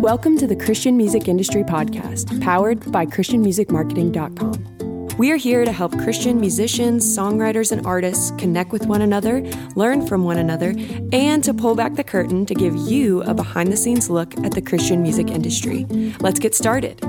Welcome to the Christian Music Industry Podcast, powered by ChristianMusicMarketing.com. We are here to help Christian musicians, songwriters, and artists connect with one another, learn from one another, and to pull back the curtain to give you a behind the scenes look at the Christian music industry. Let's get started.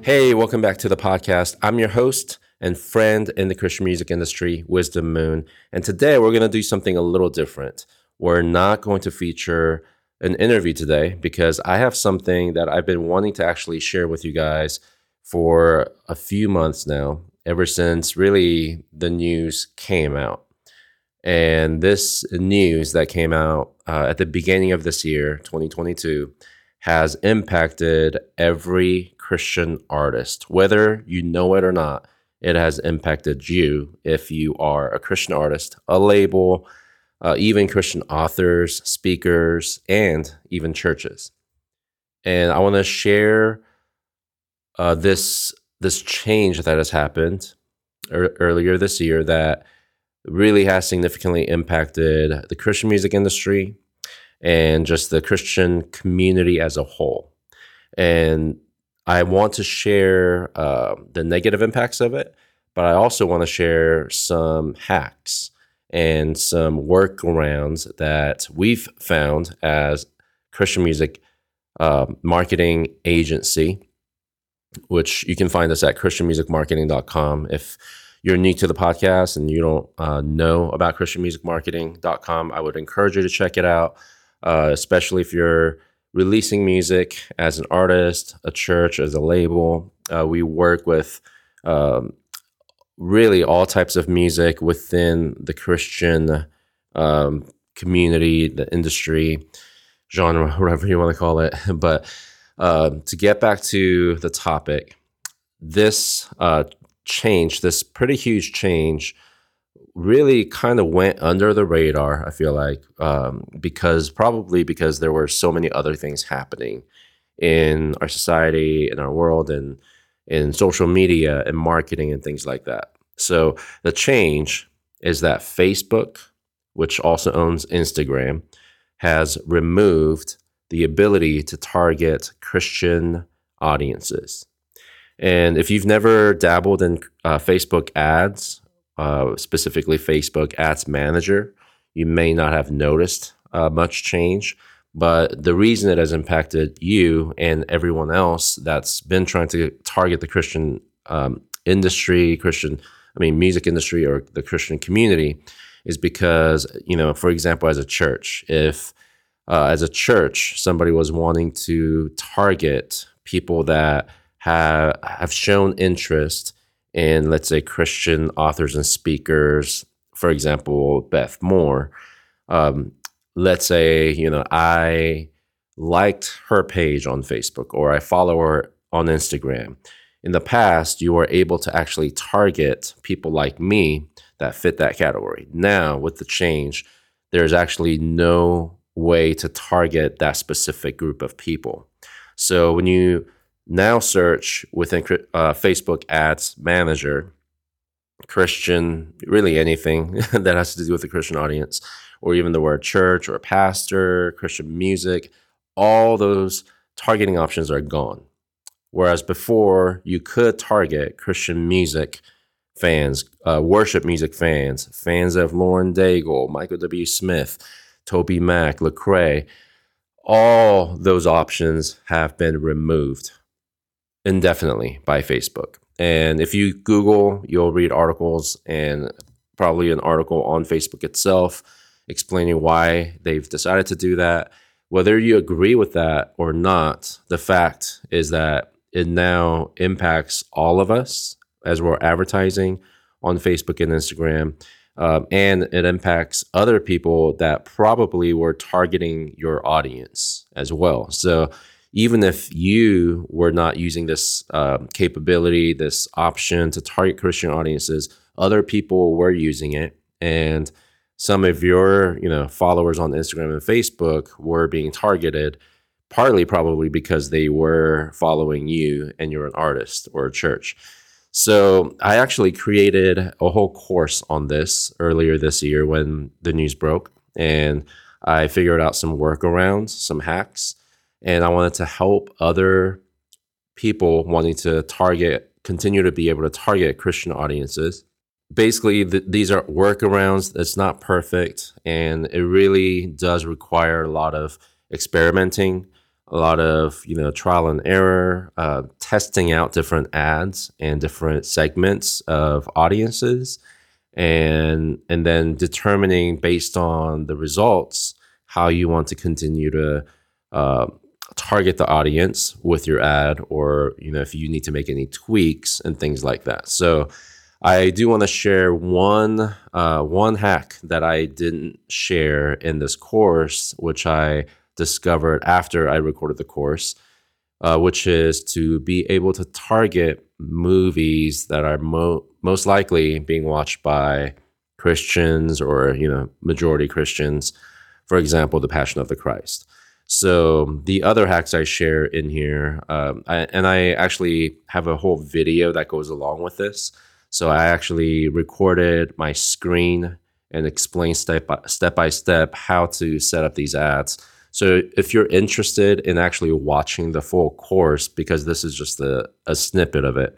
Hey, welcome back to the podcast. I'm your host and friend in the Christian music industry, Wisdom Moon. And today we're going to do something a little different. We're not going to feature an interview today because I have something that I've been wanting to actually share with you guys for a few months now, ever since really the news came out. And this news that came out uh, at the beginning of this year, 2022, has impacted every Christian artist. Whether you know it or not, it has impacted you if you are a Christian artist, a label, uh, even Christian authors, speakers, and even churches. And I want to share uh, this this change that has happened er- earlier this year that really has significantly impacted the Christian music industry and just the Christian community as a whole. And I want to share uh, the negative impacts of it, but I also want to share some hacks and some workarounds that we've found as Christian music uh, marketing agency, which you can find us at christianmusicmarketing.com. If you're new to the podcast and you don't uh, know about christianmusicmarketing.com, I would encourage you to check it out, uh, especially if you're releasing music as an artist, a church, as a label. Uh, we work with um, really all types of music within the Christian um, community, the industry, genre, whatever you want to call it. But uh, to get back to the topic, this uh, change, this pretty huge change, really kind of went under the radar, I feel like, um, because probably because there were so many other things happening in our society, in our world, and in social media and marketing and things like that. So the change is that Facebook, which also owns Instagram, has removed the ability to target Christian audiences. And if you've never dabbled in uh, Facebook ads, uh, specifically Facebook Ads Manager, you may not have noticed uh, much change. But the reason it has impacted you and everyone else that's been trying to target the Christian um, industry, Christian, I mean, music industry or the Christian community, is because, you know, for example, as a church, if uh, as a church somebody was wanting to target people that have have shown interest in, let's say, Christian authors and speakers, for example, Beth Moore. Um, let's say, you know, I liked her page on Facebook or I follow her on Instagram. In the past, you were able to actually target people like me that fit that category. Now, with the change, there's actually no way to target that specific group of people. So when you now search within uh, Facebook Ads Manager, Christian, really anything that has to do with the Christian audience, or even the word church or pastor, Christian music, all those targeting options are gone. Whereas before, you could target Christian music fans, uh, worship music fans, fans of Lauren Daigle, Michael W. Smith, Toby Mac, Lecrae. All those options have been removed indefinitely by Facebook. And if you Google, you'll read articles and probably an article on Facebook itself explaining why they've decided to do that. Whether you agree with that or not, the fact is that it now impacts all of us as we're advertising on Facebook and Instagram. Um, and it impacts other people that probably were targeting your audience as well. So even if you were not using this um, capability, this option to target Christian audiences, other people were using it, and some of your you know followers on Instagram and Facebook were being targeted partly probably because they were following you and you're an artist or a church. So I actually created a whole course on this earlier this year when the news broke. And I figured out some workarounds, some hacks, and I wanted to help other people wanting to target, continue to be able to target Christian audiences. Basically, th- these are workarounds. It's not perfect, and it really does require a lot of experimenting, a lot of you know trial and error, uh, testing out different ads and different segments of audiences, and and then determining based on the results how you want to continue to uh, target the audience with your ad or you know if you need to make any tweaks and things like that. So i do want to share one uh, one hack that i didn't share in this course which i discovered after i recorded the course uh, which is to be able to target movies that are mo- most likely being watched by christians or you know majority christians. For example the passion of the christ so the other hacks I share in here, um, I, and I actually have a whole video that goes along with this. So I actually recorded my screen and explain step by step by step how to set up these ads. So if you're interested in actually watching the full course, because this is just a, a snippet of it,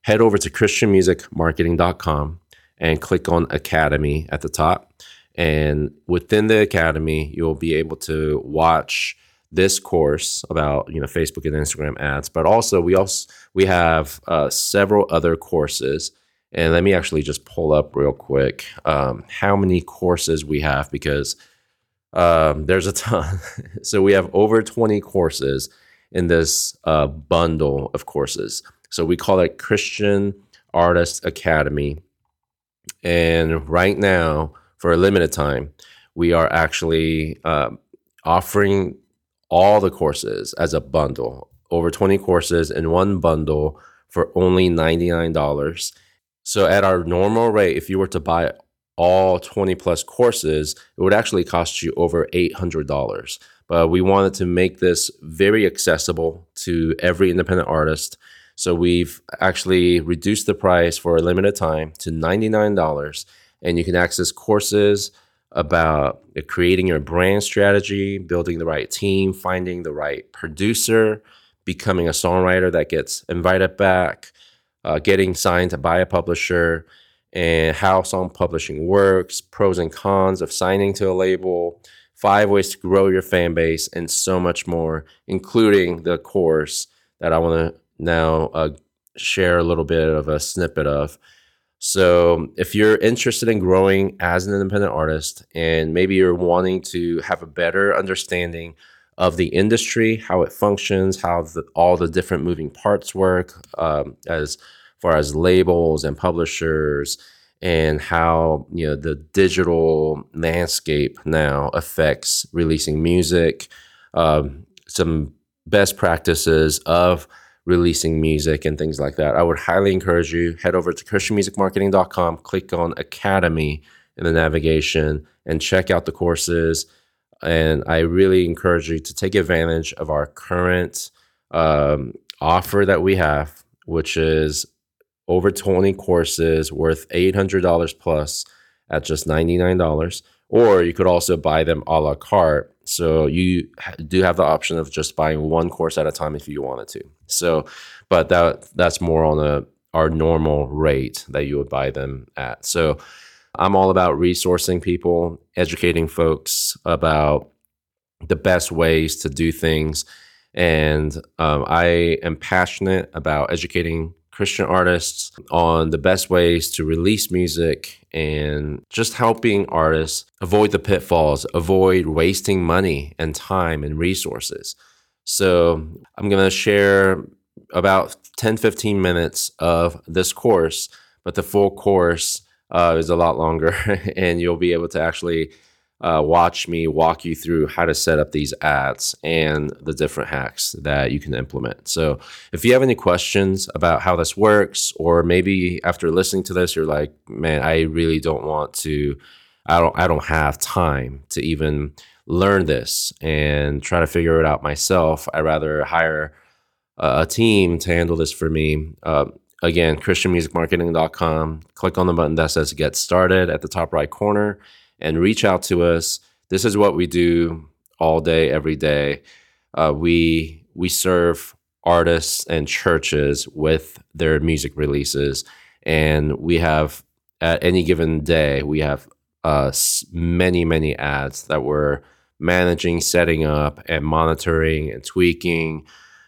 head over to christianmusicmarketing.com and click on Academy at the top. And within the academy, you'll be able to watch this course about you know Facebook and Instagram ads, but also we also we have uh, several other courses. And let me actually just pull up real quick um, how many courses we have because um, there's a ton. so we have over 20 courses in this uh, bundle of courses. So we call it Christian Artist Academy. And right now, for a limited time, we are actually uh, offering all the courses as a bundle, over 20 courses in one bundle for only $99. So at our normal rate, if you were to buy all 20 plus courses, it would actually cost you over $800. But we wanted to make this very accessible to every independent artist. So we've actually reduced the price for a limited time to $99 and you can access courses about creating your brand strategy, building the right team, finding the right producer, becoming a songwriter that gets invited back, uh, getting signed by a publisher, and how song publishing works, pros and cons of signing to a label, five ways to grow your fan base, and so much more, including the course that I want to now uh, share a little bit of a snippet of. So, if you're interested in growing as an independent artist and maybe you're wanting to have a better understanding of the industry, how it functions, how the, all the different moving parts work, um, as far as labels and publishers, and how you know the digital landscape now affects releasing music, um, some best practices of releasing music and things like that. I would highly encourage you head over to christianmusicmarketing.com, click on Academy in the navigation and check out the courses. And I really encourage you to take advantage of our current um, offer that we have, which is over 20 courses worth $800 plus at just $99. Or you could also buy them a la carte so you do have the option of just buying one course at a time if you wanted to. So, but that that's more on a our normal rate that you would buy them at. So, I'm all about resourcing people, educating folks about the best ways to do things, and um, I am passionate about educating Christian artists on the best ways to release music and just helping artists avoid the pitfalls, avoid wasting money and time and resources. So, I'm going to share about 10 15 minutes of this course, but the full course uh, is a lot longer, and you'll be able to actually uh, watch me walk you through how to set up these ads and the different hacks that you can implement. So, if you have any questions about how this works, or maybe after listening to this, you're like, man, I really don't want to, I don't, I don't have time to even learn this and try to figure it out myself. I rather hire a team to handle this for me. Uh, again, ChristianMusicMarketing.com. Click on the button that says Get Started at the top right corner and reach out to us. this is what we do all day, every day. Uh, we we serve artists and churches with their music releases, and we have at any given day we have uh, many many ads that we're managing, setting up, and monitoring and tweaking,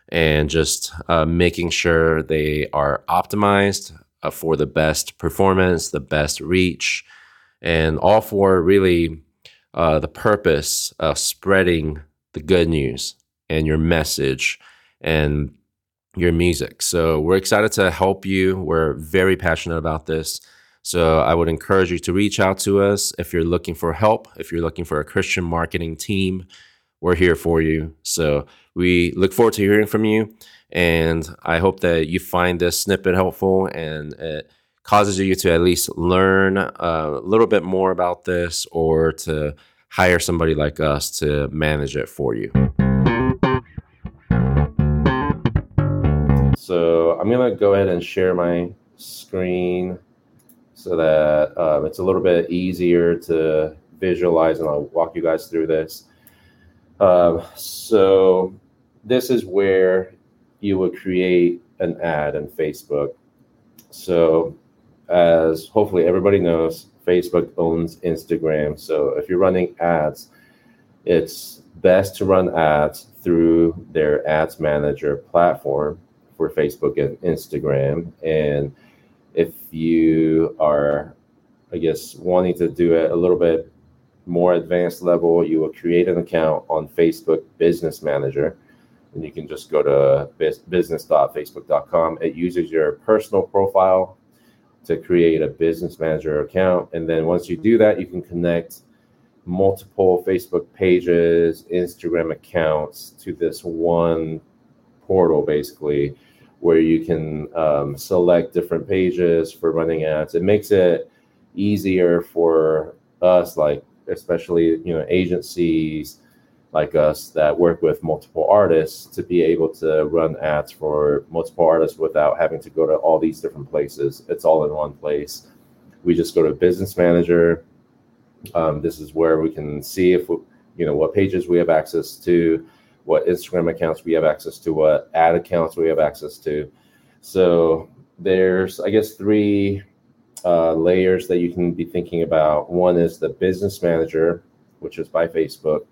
and just uh, making sure they are optimized uh, for the best performance, the best reach, and all for really uh, the purpose of spreading the good news and your message and your music. So we're excited to help you. We're very passionate about this. So I would encourage you to reach out to us if you're looking for help, if you're looking for a Christian marketing team. We're here for you. So we look forward to hearing from you. And I hope that you find this snippet helpful and it causes you to at least learn uh, a little bit more about this or to hire somebody like us to manage it for you. So I'm going to go ahead and share my screen so that um, it's a little bit easier to visualize and I'll walk you guys through this. Um, so this is where you would create an ad in Facebook. So as hopefully everybody knows, Facebook owns Instagram. So if you're running ads, it's best to run ads through their ads manager platform for Facebook and Instagram. And if you are, I guess, wanting to do it a little bit more advanced level, you will create an account on Facebook Business Manager. And you can just go to business.facebook.com. It uses your personal profile to create a business manager account. And then once you do that, you can connect multiple Facebook pages, Instagram accounts to this one portal basically where you can um, select different pages for running ads. It makes it easier for us, like especially you know agencies like us that work with multiple artists to be able to run ads for multiple artists without having to go to all these different places. It's all in one place. We just go to Business Manager. Um, this is where we can see if we, you know what pages we have access to what Instagram accounts we have access to, what ad accounts we have access to. So there's, I guess, three uh, layers that you can be thinking about. One is the business manager, which is by Facebook,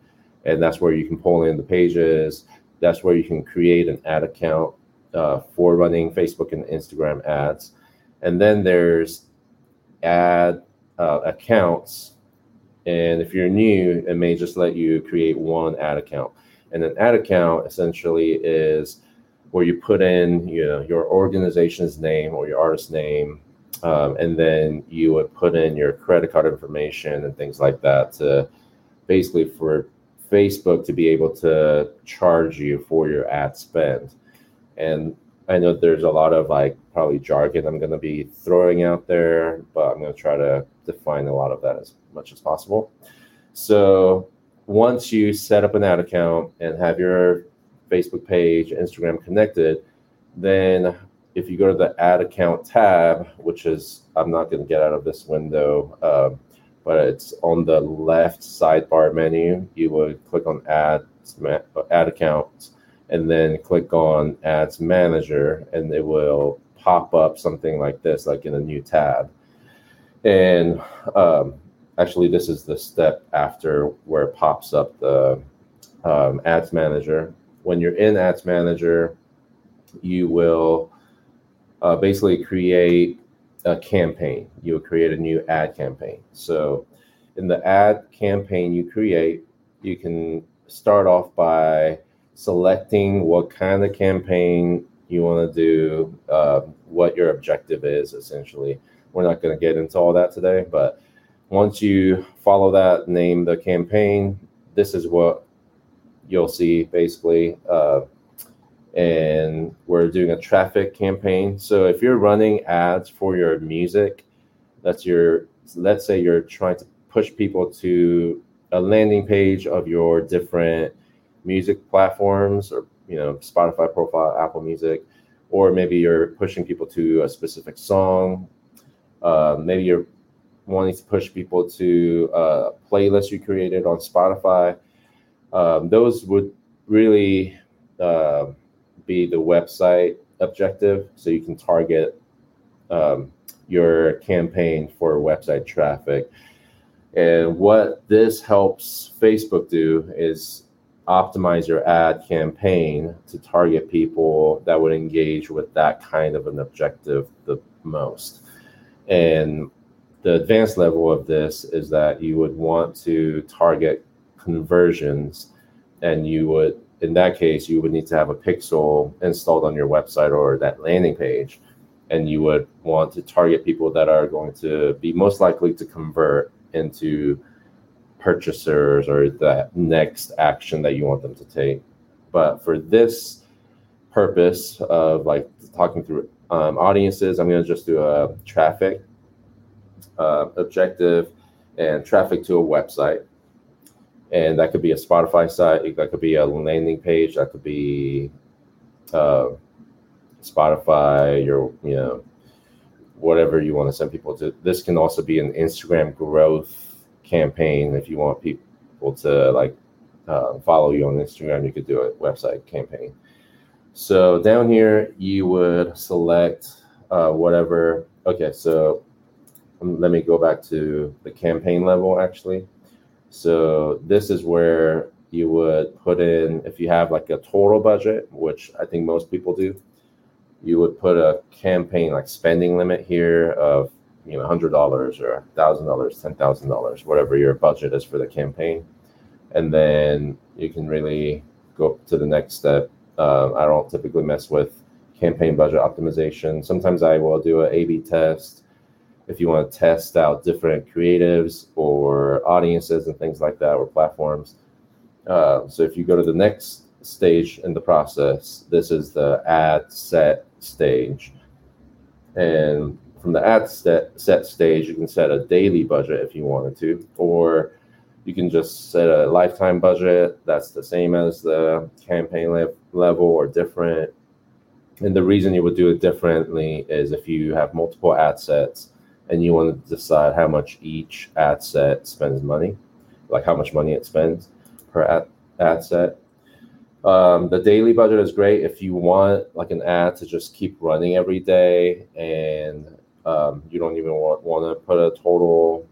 and that's where you can pull in the pages. That's where you can create an ad account uh, for running Facebook and Instagram ads. And then there's ad uh, accounts. And if you're new, it may just let you create one ad account. And an ad account essentially is where you put in you know, your organization's name or your artist name, um, and then you would put in your credit card information and things like that to basically for Facebook to be able to charge you for your ad spend. And I know there's a lot of like probably jargon I'm going to be throwing out there, but I'm going to try to define a lot of that as much as possible. So once you set up an ad account and have your Facebook page, Instagram connected, then if you go to the ad account tab, which is, I'm not going to get out of this window, uh, but it's on the left sidebar menu, you would click on ads, ad accounts, and then click on ads manager, and it will pop up something like this, like in a new tab. And um, actually this is the step after where it pops up the um, ads manager when you're in ads manager you will uh, basically create a campaign you will create a new ad campaign so in the ad campaign you create you can start off by selecting what kind of campaign you want to do uh, what your objective is essentially we're not going to get into all that today but once you follow that, name the campaign, this is what you'll see basically. Uh, and we're doing a traffic campaign. So if you're running ads for your music, that's your, let's say you're trying to push people to a landing page of your different music platforms or, you know, Spotify profile, Apple Music, or maybe you're pushing people to a specific song. Uh, maybe you're wanting to push people to a playlist you created on Spotify, um, those would really uh, be the website objective. So you can target um, your campaign for website traffic. And what this helps Facebook do is optimize your ad campaign to target people that would engage with that kind of an objective the most. And the advanced level of this is that you would want to target conversions and you would in that case you would need to have a pixel installed on your website or that landing page and you would want to target people that are going to be most likely to convert into purchasers or that next action that you want them to take. But for this purpose of like talking through um, audiences, I'm going to just do a traffic uh, objective and traffic to a website. And that could be a Spotify site, that could be a landing page, that could be uh, Spotify, your, you know, whatever you want to send people to. This can also be an Instagram growth campaign. If you want people to like uh, follow you on Instagram, you could do a website campaign. So down here, you would select uh, whatever. Okay, so um, let me go back to the campaign level actually. So this is where you would put in, if you have like a total budget, which I think most people do, you would put a campaign like spending limit here of you know hundred dollars or thousand dollars, ten thousand dollars, whatever your budget is for the campaign, and then you can really go to the next step. Uh, I don't typically mess with campaign budget optimization. Sometimes I will do an A/B test if you want to test out different creatives or audiences and things like that or platforms. Uh, so if you go to the next stage in the process, this is the ad set stage. And from the ad set, set stage, you can set a daily budget if you wanted to, or you can just set a lifetime budget that's the same as the campaign le- level or different. And the reason you would do it differently is if you have multiple ad sets and you want to decide how much each ad set spends money, like how much money it spends per ad, ad set. Um, the daily budget is great if you want like an ad to just keep running every day and um, you don't even want, want to put a total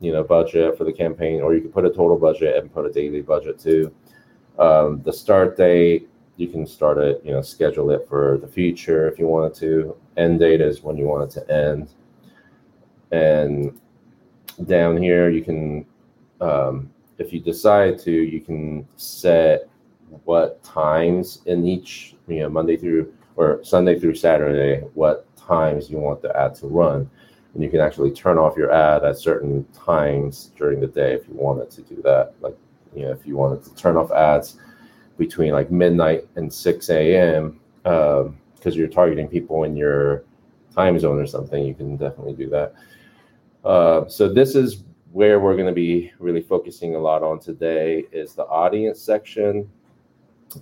you know budget for the campaign or you can put a total budget and put a daily budget too. Um, the start date you can start it you know schedule it for the future if you wanted to. End date is when you want it to end and down here you can um, if you decide to you can set what times in each you know monday through or sunday through saturday what times you want the ad to run. And you can actually turn off your ad at certain times during the day if you wanted to do that. Like you know if you wanted to turn off ads between like midnight and 6 a.m because um, you're targeting people in your time zone or something you can definitely do that uh, so this is where we're going to be really focusing a lot on today is the audience section.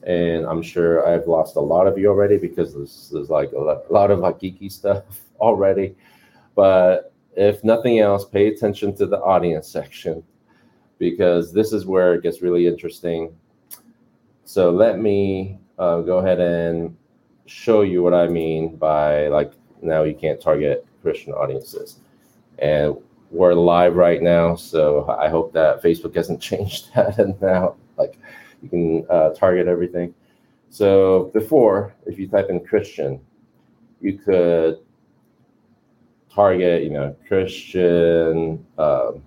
And i'm sure i've lost a lot of you already because there's, there's like a lot, of like geeky stuff already. But if nothing else pay attention to the audience section because this is where it gets really interesting. So let me uh, go ahead and show you what i mean by like now you can't target christian audiences and we're live right now, so I hope that Facebook hasn't changed that, and now like you can uh, target everything. So before, if you type in Christian, you could target, you know, Christian um,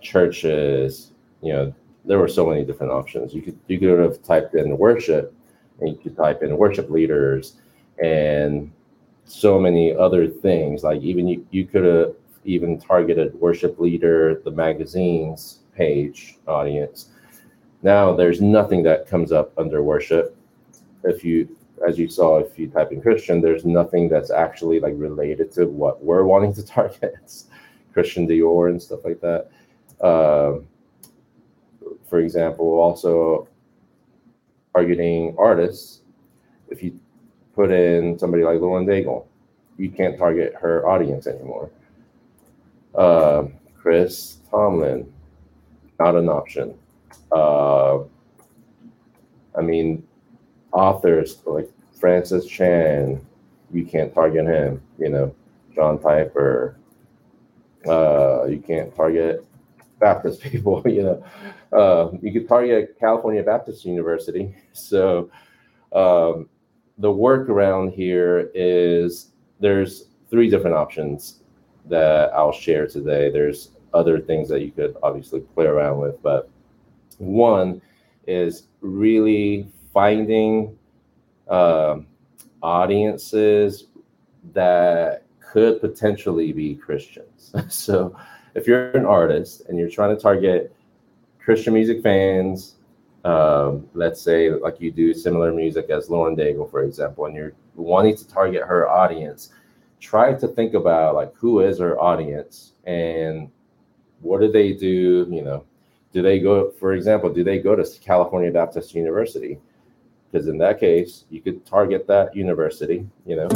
churches. You know, there were so many different options. You could you could have typed in worship, and you could type in worship leaders, and so many other things. Like even you, you could have even targeted worship leader, the magazine's page audience. Now there's nothing that comes up under worship. If you, as you saw, if you type in Christian, there's nothing that's actually like related to what we're wanting to target. Christian Dior and stuff like that. Um, for example, also targeting artists. If you put in somebody like Lauren Daigle, you can't target her audience anymore. Uh, Chris Tomlin, not an option. Uh, I mean, authors like Francis Chan, you can't target him. You know, John Piper. Uh, you can't target Baptist people. You know, uh, you could target California Baptist University. So um, the workaround here is there's three different options that I'll share today. There's other things that you could obviously play around with, but one is really finding uh, audiences that could potentially be Christians. so if you're an artist and you're trying to target Christian music fans, um, let's say like you do similar music as Lauren Daigle, for example, and you're wanting to target her audience, try to think about like who is her audience and what do they do? You know, do they go, for example, do they go to California Baptist University? Because in that case, you could target that university, you know.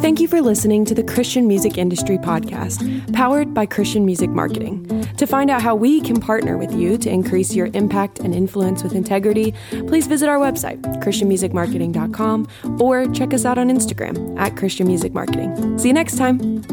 Thank you for listening to the Christian Music Industry Podcast, powered by Christian Music Marketing. To find out how we can partner with you to increase your impact and influence with integrity, please visit our website, ChristianMusicMarketing.com, or check us out on Instagram at Christian Music Marketing. See you next time.